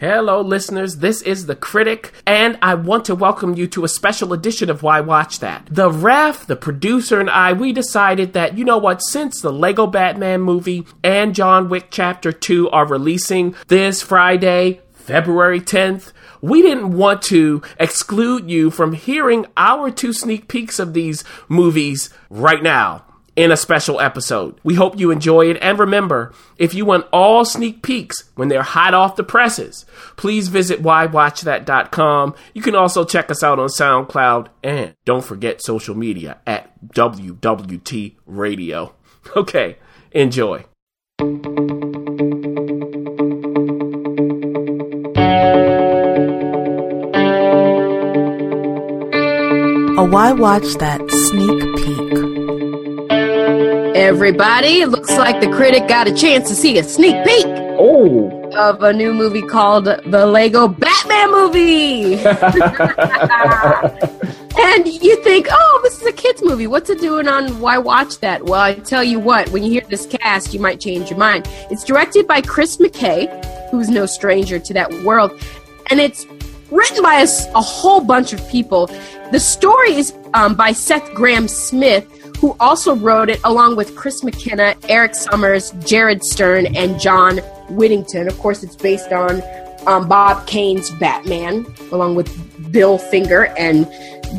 Hello, listeners. This is The Critic, and I want to welcome you to a special edition of Why Watch That. The ref, the producer, and I, we decided that, you know what, since the Lego Batman movie and John Wick Chapter 2 are releasing this Friday, February 10th, we didn't want to exclude you from hearing our two sneak peeks of these movies right now in a special episode. We hope you enjoy it. And remember, if you want all sneak peeks when they're hot off the presses, please visit whywatchthat.com. You can also check us out on SoundCloud and don't forget social media at WWT Radio. Okay, enjoy. A Why Watch That sneak peek. Everybody, it looks like the critic got a chance to see a sneak peek Oh, of a new movie called The Lego Batman Movie. and you think, oh, this is a kid's movie. What's it doing on Why Watch That? Well, I tell you what, when you hear this cast, you might change your mind. It's directed by Chris McKay, who's no stranger to that world, and it's written by a whole bunch of people. The story is um, by Seth Grahame Smith, who also wrote it along with Chris McKenna, Erik Sommers, Jared Stern, and John Whittington. Of course, it's based on um, Bob Kane's Batman, along with Bill Finger and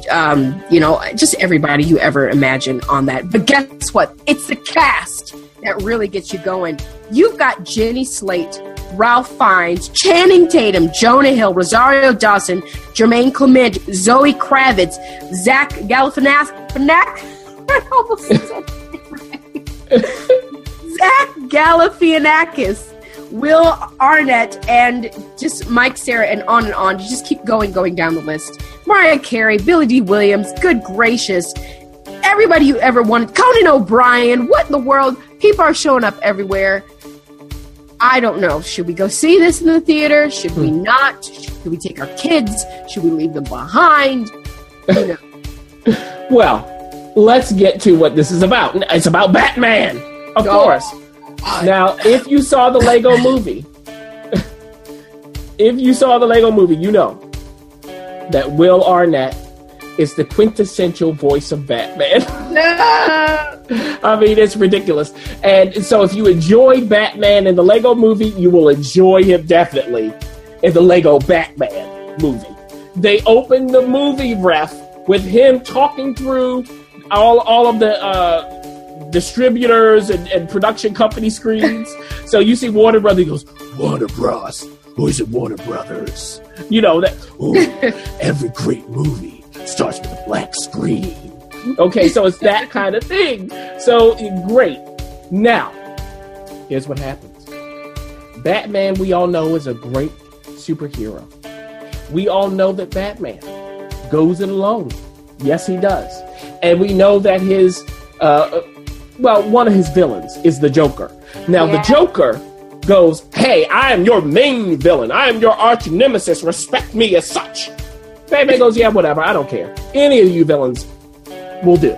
um, you know just everybody you ever imagine on that. But guess what? It's the cast that really gets you going. You've got Jenny Slate, Ralph Fiennes, Channing Tatum, Jonah Hill, Rosario Dawson, Jermaine Clement, Zoe Kravitz, Zach Galifianakis. I almost said Zach Galifianakis, Will Arnett, and just Mike Cera, and on and on. You just keep going, going down the list. Mariah Carey, Billy Dee Williams, good gracious. Everybody you ever wanted. Conan O'Brien, what in the world? People are showing up everywhere. I don't know. Should we go see this in the theater? Should we hmm. not? Should we take our kids? Should we leave them behind? You know. well, let's get to what this is about. It's about Batman, of Oh. course. Now, if you saw the Lego movie, if you saw the Lego movie, you know that Will Arnett is the quintessential voice of Batman. I mean, it's ridiculous. And so, if you enjoy Batman in the Lego movie, you will enjoy him definitely in the Lego Batman movie. They open the movie ref with him talking through all, all of the uh, distributors and, and production company screens. so you see Warner Brothers, he goes, Warner Bros. Or is it Warner Brothers? You know, that "Oh, every great movie starts with a black screen. Okay, so it's that kind of thing. So great. Now, here's what happens. Batman, we all know, is a great superhero. We all know that Batman goes it alone. Yes, he does. And we know that his, uh, well, one of his villains is the Joker. Now, the Joker goes, Hey, I am your main villain. I am your arch nemesis. Respect me as such. Batman goes, Yeah, whatever. I don't care. Any of you villains will do.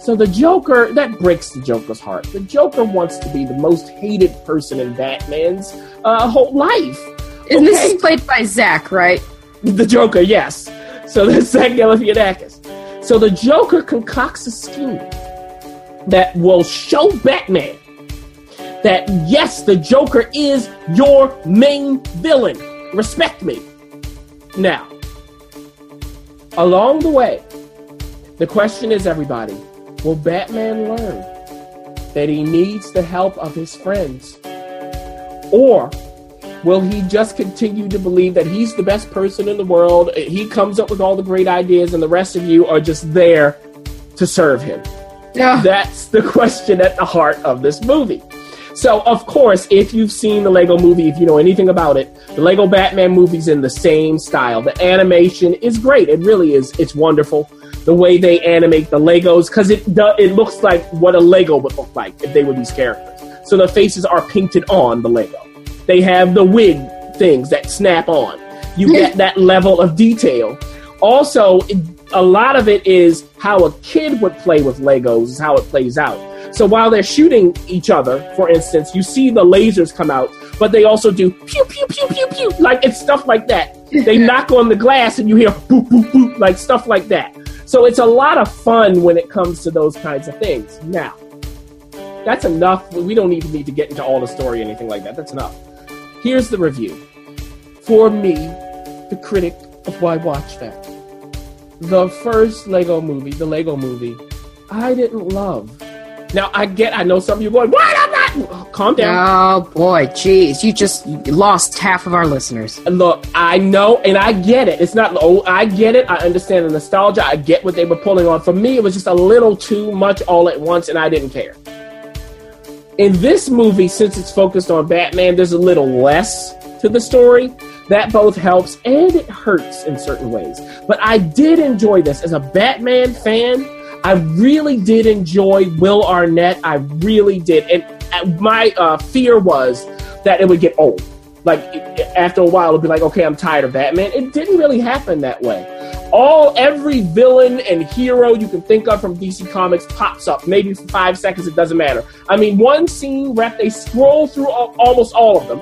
So the Joker, that breaks the Joker's heart. The Joker wants to be the most hated person in Batman's uh, whole life. And this is played by Zach, right? The Joker, yes. So that's Zach Galifianakis. So the Joker concocts a scheme that will show Batman that yes, the Joker is your main villain. Respect me. Now, along the way, the question is everybody, will Batman learn that he needs the help of his friends? Or will he just continue to believe that he's the best person in the world? He comes up with all the great ideas, and the rest of you are just there to serve him. Yeah. That's the question at the heart of this movie. So, of course, if you've seen the Lego movie, if you know anything about it, the Lego Batman movie's in the same style. The animation is great. It really is. It's wonderful. The way they animate the Legos, because it do, it looks like what a Lego would look like if they were these characters. So the faces are painted on the Lego. They have the wig things that snap on. You get that level of detail. Also, it- a lot of it is how a kid would play with Legos, is how it plays out. So while they're shooting each other, for instance, you see the lasers come out, but they also do pew pew pew pew pew, like it's stuff like that. They knock on the glass and you hear boop boop boop, like stuff like that. So it's a lot of fun when it comes to those kinds of things. Now, that's enough. We don't even need to get into all the story or anything like that. That's enough. Here's the review. For me, the critic of why watch that. The first Lego movie, the Lego movie, I didn't love. Now I get, I know some of you going, what? I'm not. Calm down. Oh boy, jeez, you just lost half of our listeners. Look, I know, and I get it. It's not. Oh, I get it. I understand the nostalgia. I get what they were pulling on. For me, it was just a little too much all at once, and I didn't care. In this movie, since it's focused on Batman, there's a little less to the story. That both helps and it hurts in certain ways. But I did enjoy this as a Batman fan. I really did enjoy Will Arnett. I really did, and uh, my uh, fear was that it would get old. Like after a while, it'd be like, okay, I'm tired of Batman. It didn't really happen that way. All every villain and hero you can think of from DC Comics pops up. Maybe for five seconds, it doesn't matter. I mean, one scene where they scroll through all, almost all of them,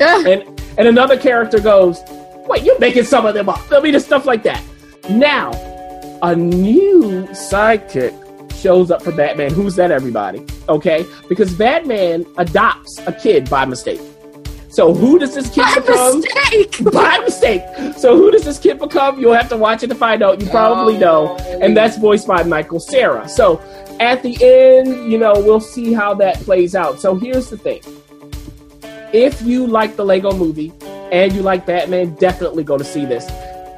and and another character goes, "Wait, you're making some of them up." I mean, just stuff like that. Now, a new sidekick shows up for Batman. Who's that, everybody? Okay? Because Batman adopts a kid by mistake. So who does this kid By become? mistake! By mistake. So who does this kid become? You'll have to watch it to find out. You probably oh. know. And that's voiced by Michael Cera. So at the end, you know, we'll see how that plays out. So here's the thing. If you like the Lego movie and you like Batman, definitely go to see this.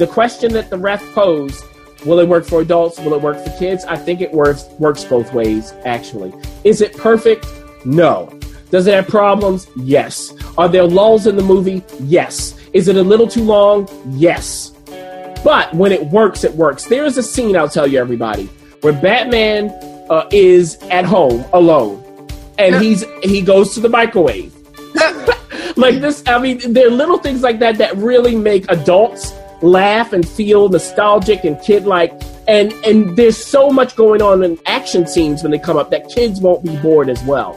The question that the ref posed Will it work for adults? Will it work for kids? I think it works works both ways, actually. Is it perfect? No. Does it have problems? Yes. Are there lulls in the movie? Yes. Is it a little too long? Yes. But when it works, it works. There is a scene, I'll tell you, everybody, where Batman uh, is at home alone, and he's he goes to the microwave. like this, I mean, there are little things like that that really make adults laugh and feel nostalgic and kid like. And and there's so much going on in action scenes when they come up that kids won't be bored as well.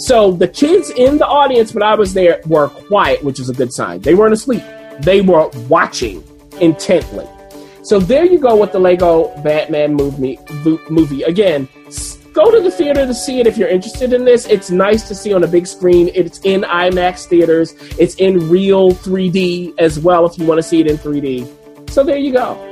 So the kids in the audience when I was there were quiet, which is a good sign. They weren't asleep. They were watching intently. So there you go with the Lego Batman movie. Movie again. Go to the theater to see it if you're interested in this. It's nice to see on a big screen. It's in IMAX theaters. It's in real 3D as well if you want to see it in 3D. So there you go.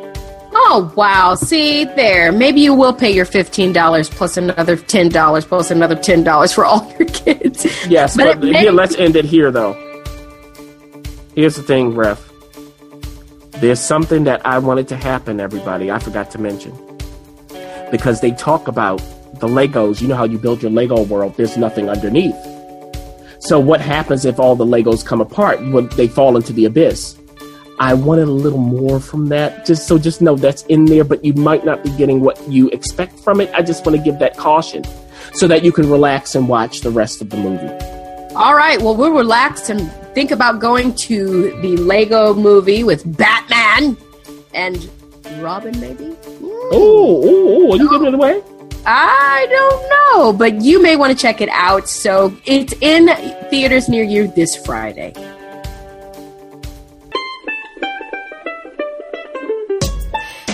Oh wow! See there. Maybe you will pay your fifteen dollars plus another ten dollars plus another ten dollars for all your kids. Yes, But but, may- here, let's end it here, though. Here's the thing, Ref. There's something that I wanted to happen, everybody. I forgot to mention. Because they talk about the Legos. You know how you build your Lego world, there's nothing underneath. So, what happens if all the Legos come apart? When they fall into the abyss? I wanted a little more from that. Just so just know that's in there, but you might not be getting what you expect from it. I just want to give that caution so that you can relax and watch the rest of the movie. All right. Well, we'll relax and think about going to the Lego movie with Batman and Robin, maybe. Hmm, Oh, oh, oh, are you giving it away? I don't know, but you may want to check it out. So it's in theaters near you this Friday.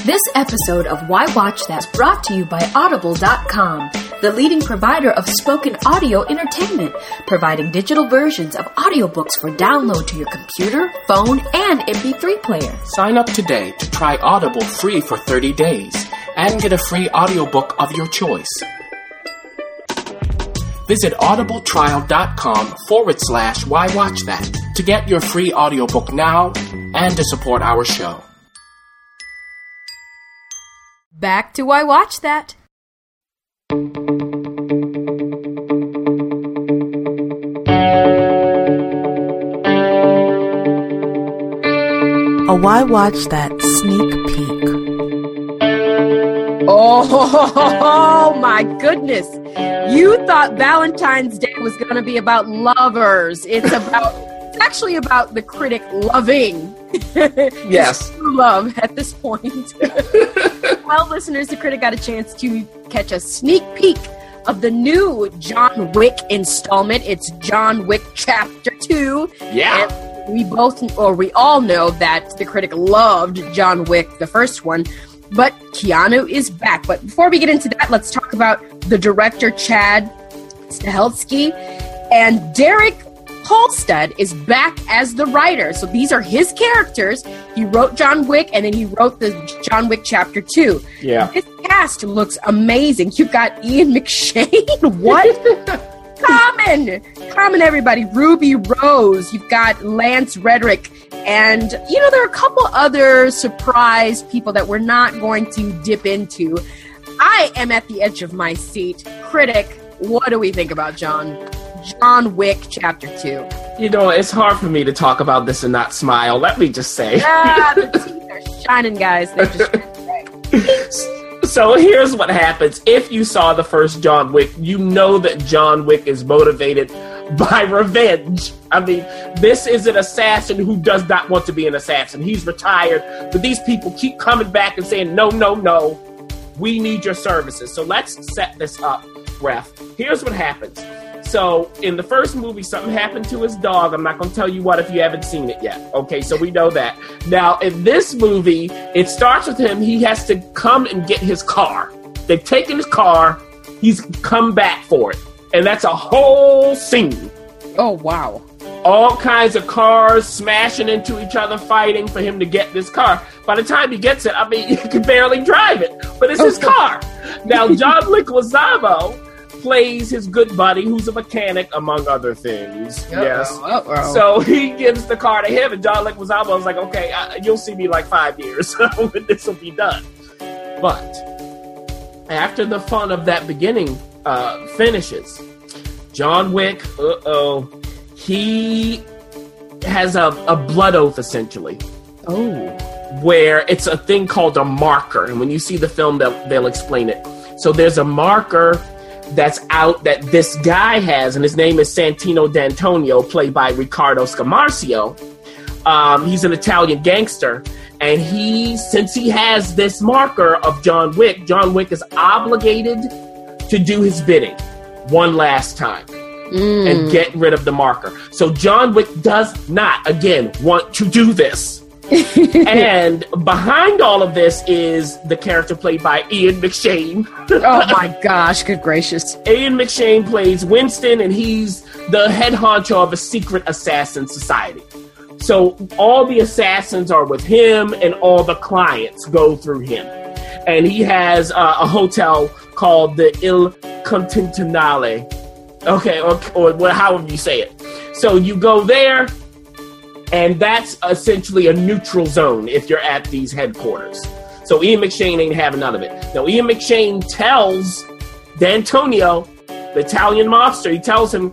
This episode of Why Watch That is brought to you by Audible.com, the leading provider of spoken audio entertainment, providing digital versions of audiobooks for download to your computer, phone, and MP3 player. Sign up today to try Audible free for 30 days and get a free audiobook of your choice. Visit audibletrial.com forward slash why watch that to get your free audiobook now and to support our show. Back to Why Watch That. A Why Watch That sneak peek. Oh my goodness. You thought Valentine's Day was going to be about lovers. It's about it's actually about the critic loving. Yes. True love at this point. well, listeners, the critic got a chance to catch a sneak peek of the new John Wick installment. It's John Wick Chapter 2. Yeah. And we both, or we all know that the critic loved John Wick, the first one. But Keanu is back. But before we get into that, let's talk about the director, Chad Stahelski. And Derek Kolstad is back as the writer. So these are his characters. He wrote John Wick and then he wrote the John Wick chapter 2. Yeah. This cast looks amazing. You've got Ian McShane. what? Common. Common, everybody. Ruby Rose. You've got Lance Reddick. And, you know, there are a couple other surprise people that we're not going to dip into. I am at the edge of my seat. Critic, what do we think about John? John Wick Chapter 2. You know, it's hard for me to talk about this and not smile. Let me just say. Ah, the teeth are shining, guys. They're just so here's what happens. If you saw the first John Wick, you know that John Wick is motivated by revenge. I mean, this is an assassin who does not want to be an assassin. He's retired, but these people keep coming back and saying, no, no, no, we need your services. So let's set this up, Ref. Here's what happens. So in the first movie, something happened to his dog. I'm not going to tell you what if you haven't seen it yet. Okay, so we know that. Now in this movie, it starts with him. He has to come and get his car. They've taken his car. He's come back for it, and that's a whole scene. Oh wow! All kinds of cars smashing into each other, fighting for him to get this car. By the time he gets it, I mean, he can barely drive it, but it's oh, his car. Now, John Leguizamo plays his good buddy, who's a mechanic, among other things. Uh-oh, yes. uh-oh. So he gives the car to him, and John Leguizamo is like, "Okay, uh, you'll see me like five years when this will be done." But after the fun of that beginning uh, finishes, John Wick, uh oh, he has a, a blood oath essentially Oh. where it's a thing called a marker. And when you see the film, they'll, they'll explain it. So there's a marker that's out that this guy has, and his name is Santino D'Antonio, played by Riccardo Scamarcio. Um, he's an Italian gangster, and he, since he has this marker of John Wick, John Wick is obligated to do his bidding one last time and get rid of the marker. So John Wick does not, again, want to do this. and behind all of this is the character played by Ian McShane. Oh my gosh! Good gracious! Ian McShane plays Winston, and he's the head honcho of a secret assassin society. So all the assassins are with him, and all the clients go through him. And he has uh, a hotel called the Il Continentale. Okay, or, or however you say it. So you go there, and that's essentially a neutral zone if you're at these headquarters. So Ian McShane ain't having none of it. Now Ian McShane tells D'Antonio, the Italian mobster, he tells him,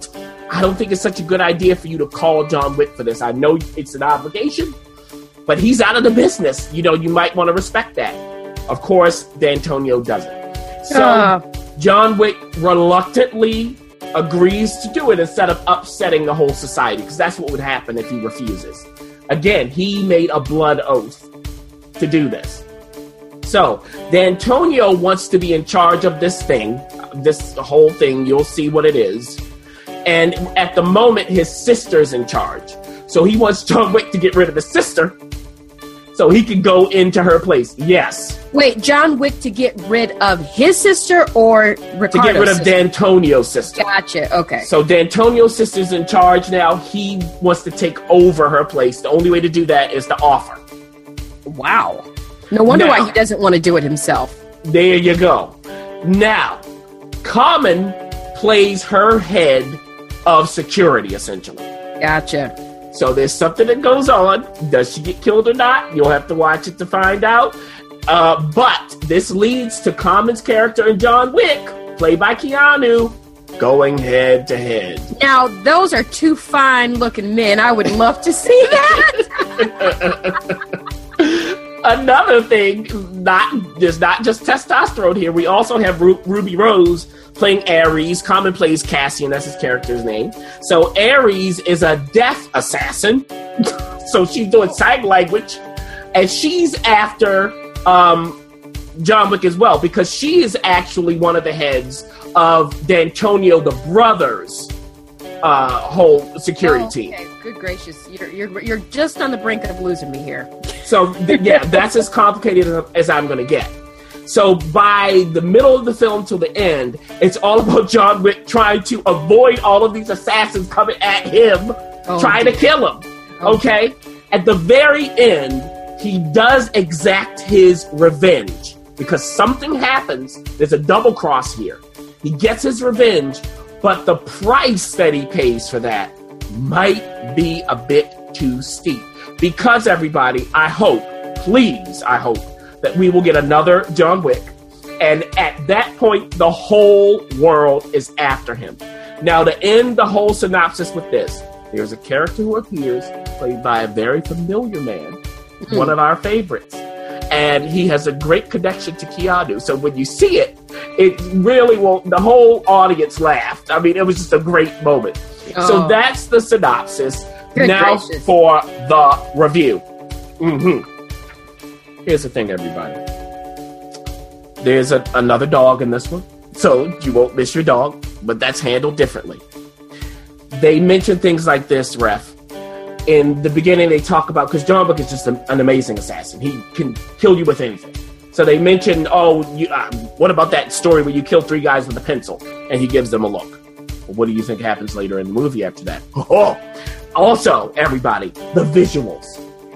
I don't think it's such a good idea for you to call John Wick for this. I know it's an obligation, but he's out of the business. You know, you might want to respect that. Of course, D'Antonio doesn't. So Ah. John Wick reluctantly agrees to do it instead of upsetting the whole society, because that's what would happen if he refuses. Again, he made a blood oath to do this. So, D'Antonio wants to be in charge of this thing, this whole thing. You'll see what it is. And at the moment, his sister's in charge. So he wants John Wick to get rid of his sister so he can go into her place. Yes. Wait, John Wick to get rid of his sister or Ricardo's To get rid of sister? D'Antonio's sister. Gotcha. Okay. So D'Antonio's sister's in charge now. He wants to take over her place. The only way to do that is to offer. wow. No wonder Now- why he doesn't want to do it himself. There you go. Now, Common plays her head of security, essentially. Gotcha. So there's something that goes on. Does she get killed or not? You'll have to watch it to find out. Uh, but this leads to Common's character in John Wick, played by Keanu, going head to head. Now, those are two fine looking men. I would love to see that. Another thing, not there's not just testosterone here. We also have Ru- Ruby Rose playing Ares. Common plays Cassian. That's his character's name. So Ares is a death assassin. so she's doing sign language, and she's after um, John Wick as well because she is actually one of the heads of D'Antonio the brothers uh, whole security Oh, team. Good gracious, you're, you're you're just on the brink of losing me here. So yeah, that's as complicated as, as I'm going to get. So by the middle of the film till the end, it's all about John Wick trying to avoid all of these assassins coming at him, Oh, trying to kill him. Oh. Okay? At the very end, he does exact his revenge because something happens. There's a double cross here. He gets his revenge, but the price that he pays for that might be a bit too steep. Because everybody, I hope, please, I hope that we will get another John Wick. And at that point, the whole world is after him. Now, to end the whole synopsis with this, there's a character who appears, played by a very familiar man, hmm. one of our favorites. And he has a great connection to Keanu. So when you see it, it really will, the whole audience laughed. I mean, it was just a great moment. So Oh. that's the synopsis. Good now gracious. for the review. hmm Here's the thing, everybody. There's a, another dog in this one, so you won't miss your dog, but that's handled differently. They mention things like this, ref. In the beginning, they talk about because John Wick is just an, an amazing assassin. He can kill you with anything. So they mention, oh, you, uh, what about that story where you kill three guys with a pencil? And he gives them a look. Well, what do you think happens later in the movie after that? Oh, also, everybody, the visuals.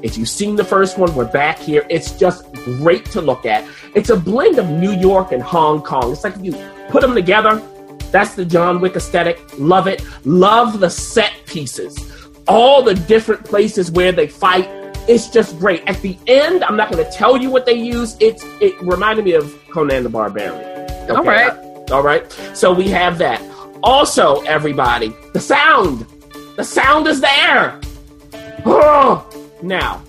If you've seen the first one, we're back here. It's just great to look at. It's a blend of New York and Hong Kong. It's like if you put them together. That's the John Wick aesthetic. Love it. Love the set pieces. All the different places where they fight. It's just great. At the end, I'm not going to tell you what they use. It's it reminded me of Conan the Barbarian. All right. All right. So we have that. Also, everybody, the sound. The sound is there. Oh! Now,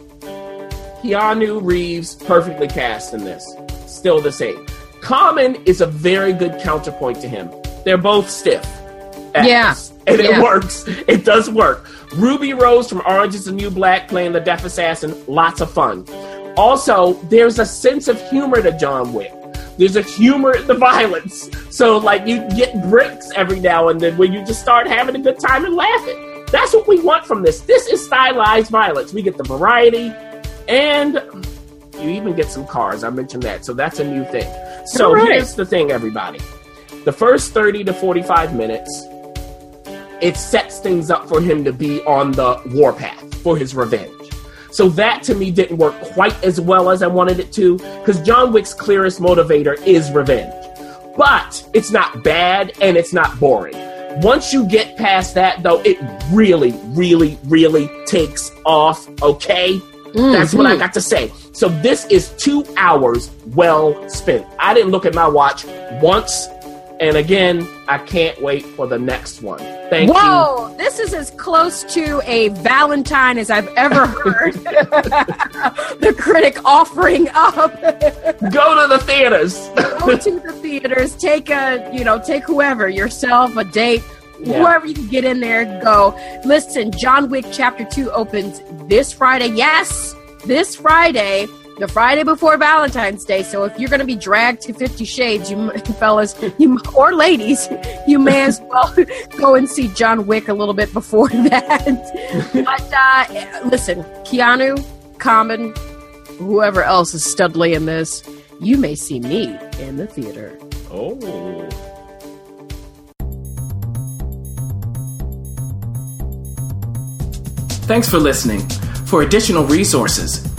Keanu Reeves perfectly cast in this. Still the same. Common is a very good counterpoint to him. They're both stiff. Yeah. And it Yeah. works. It does work. Ruby Rose from Orange is the New Black playing the deaf assassin. Lots of fun. Also, there's a sense of humor to John Wick. There's a humor in the violence. So, like, you get bricks every now and then where you just start having a good time and laughing. That's what we want from this. This is stylized violence. We get the variety, and you even get some cars. I mentioned that. So, that's a new thing. So, right. here's the thing, everybody. The first 30 to 45 minutes, it sets things up for him to be on the warpath for his revenge. So that to me didn't work quite as well as I wanted it to, because John Wick's clearest motivator is revenge. But it's not bad and it's not boring. Once you get past that, though, it really, really, really takes off, okay? That's what I mm-hmm. got to say. So this is two hours well spent. I didn't look at my watch once, and again, I can't wait for the next one. Thank you. Whoa, this is as close to a Valentine as I've ever heard. the critic offering up. Go to the theaters. Go to the theaters, take a, you know, take whoever, yourself, a date, Yeah. whoever you can get in there, go. Listen, John Wick Chapter 2 opens this Friday. Yes, this Friday. The Friday before Valentine's Day, so if you're going to be dragged to Fifty Shades, you fellas, you or ladies, you may as well go and see John Wick a little bit before that. but uh, listen, Keanu, Common, whoever else is studly in this, you may see me in the theater. oh. Thanks for listening. For additional resources,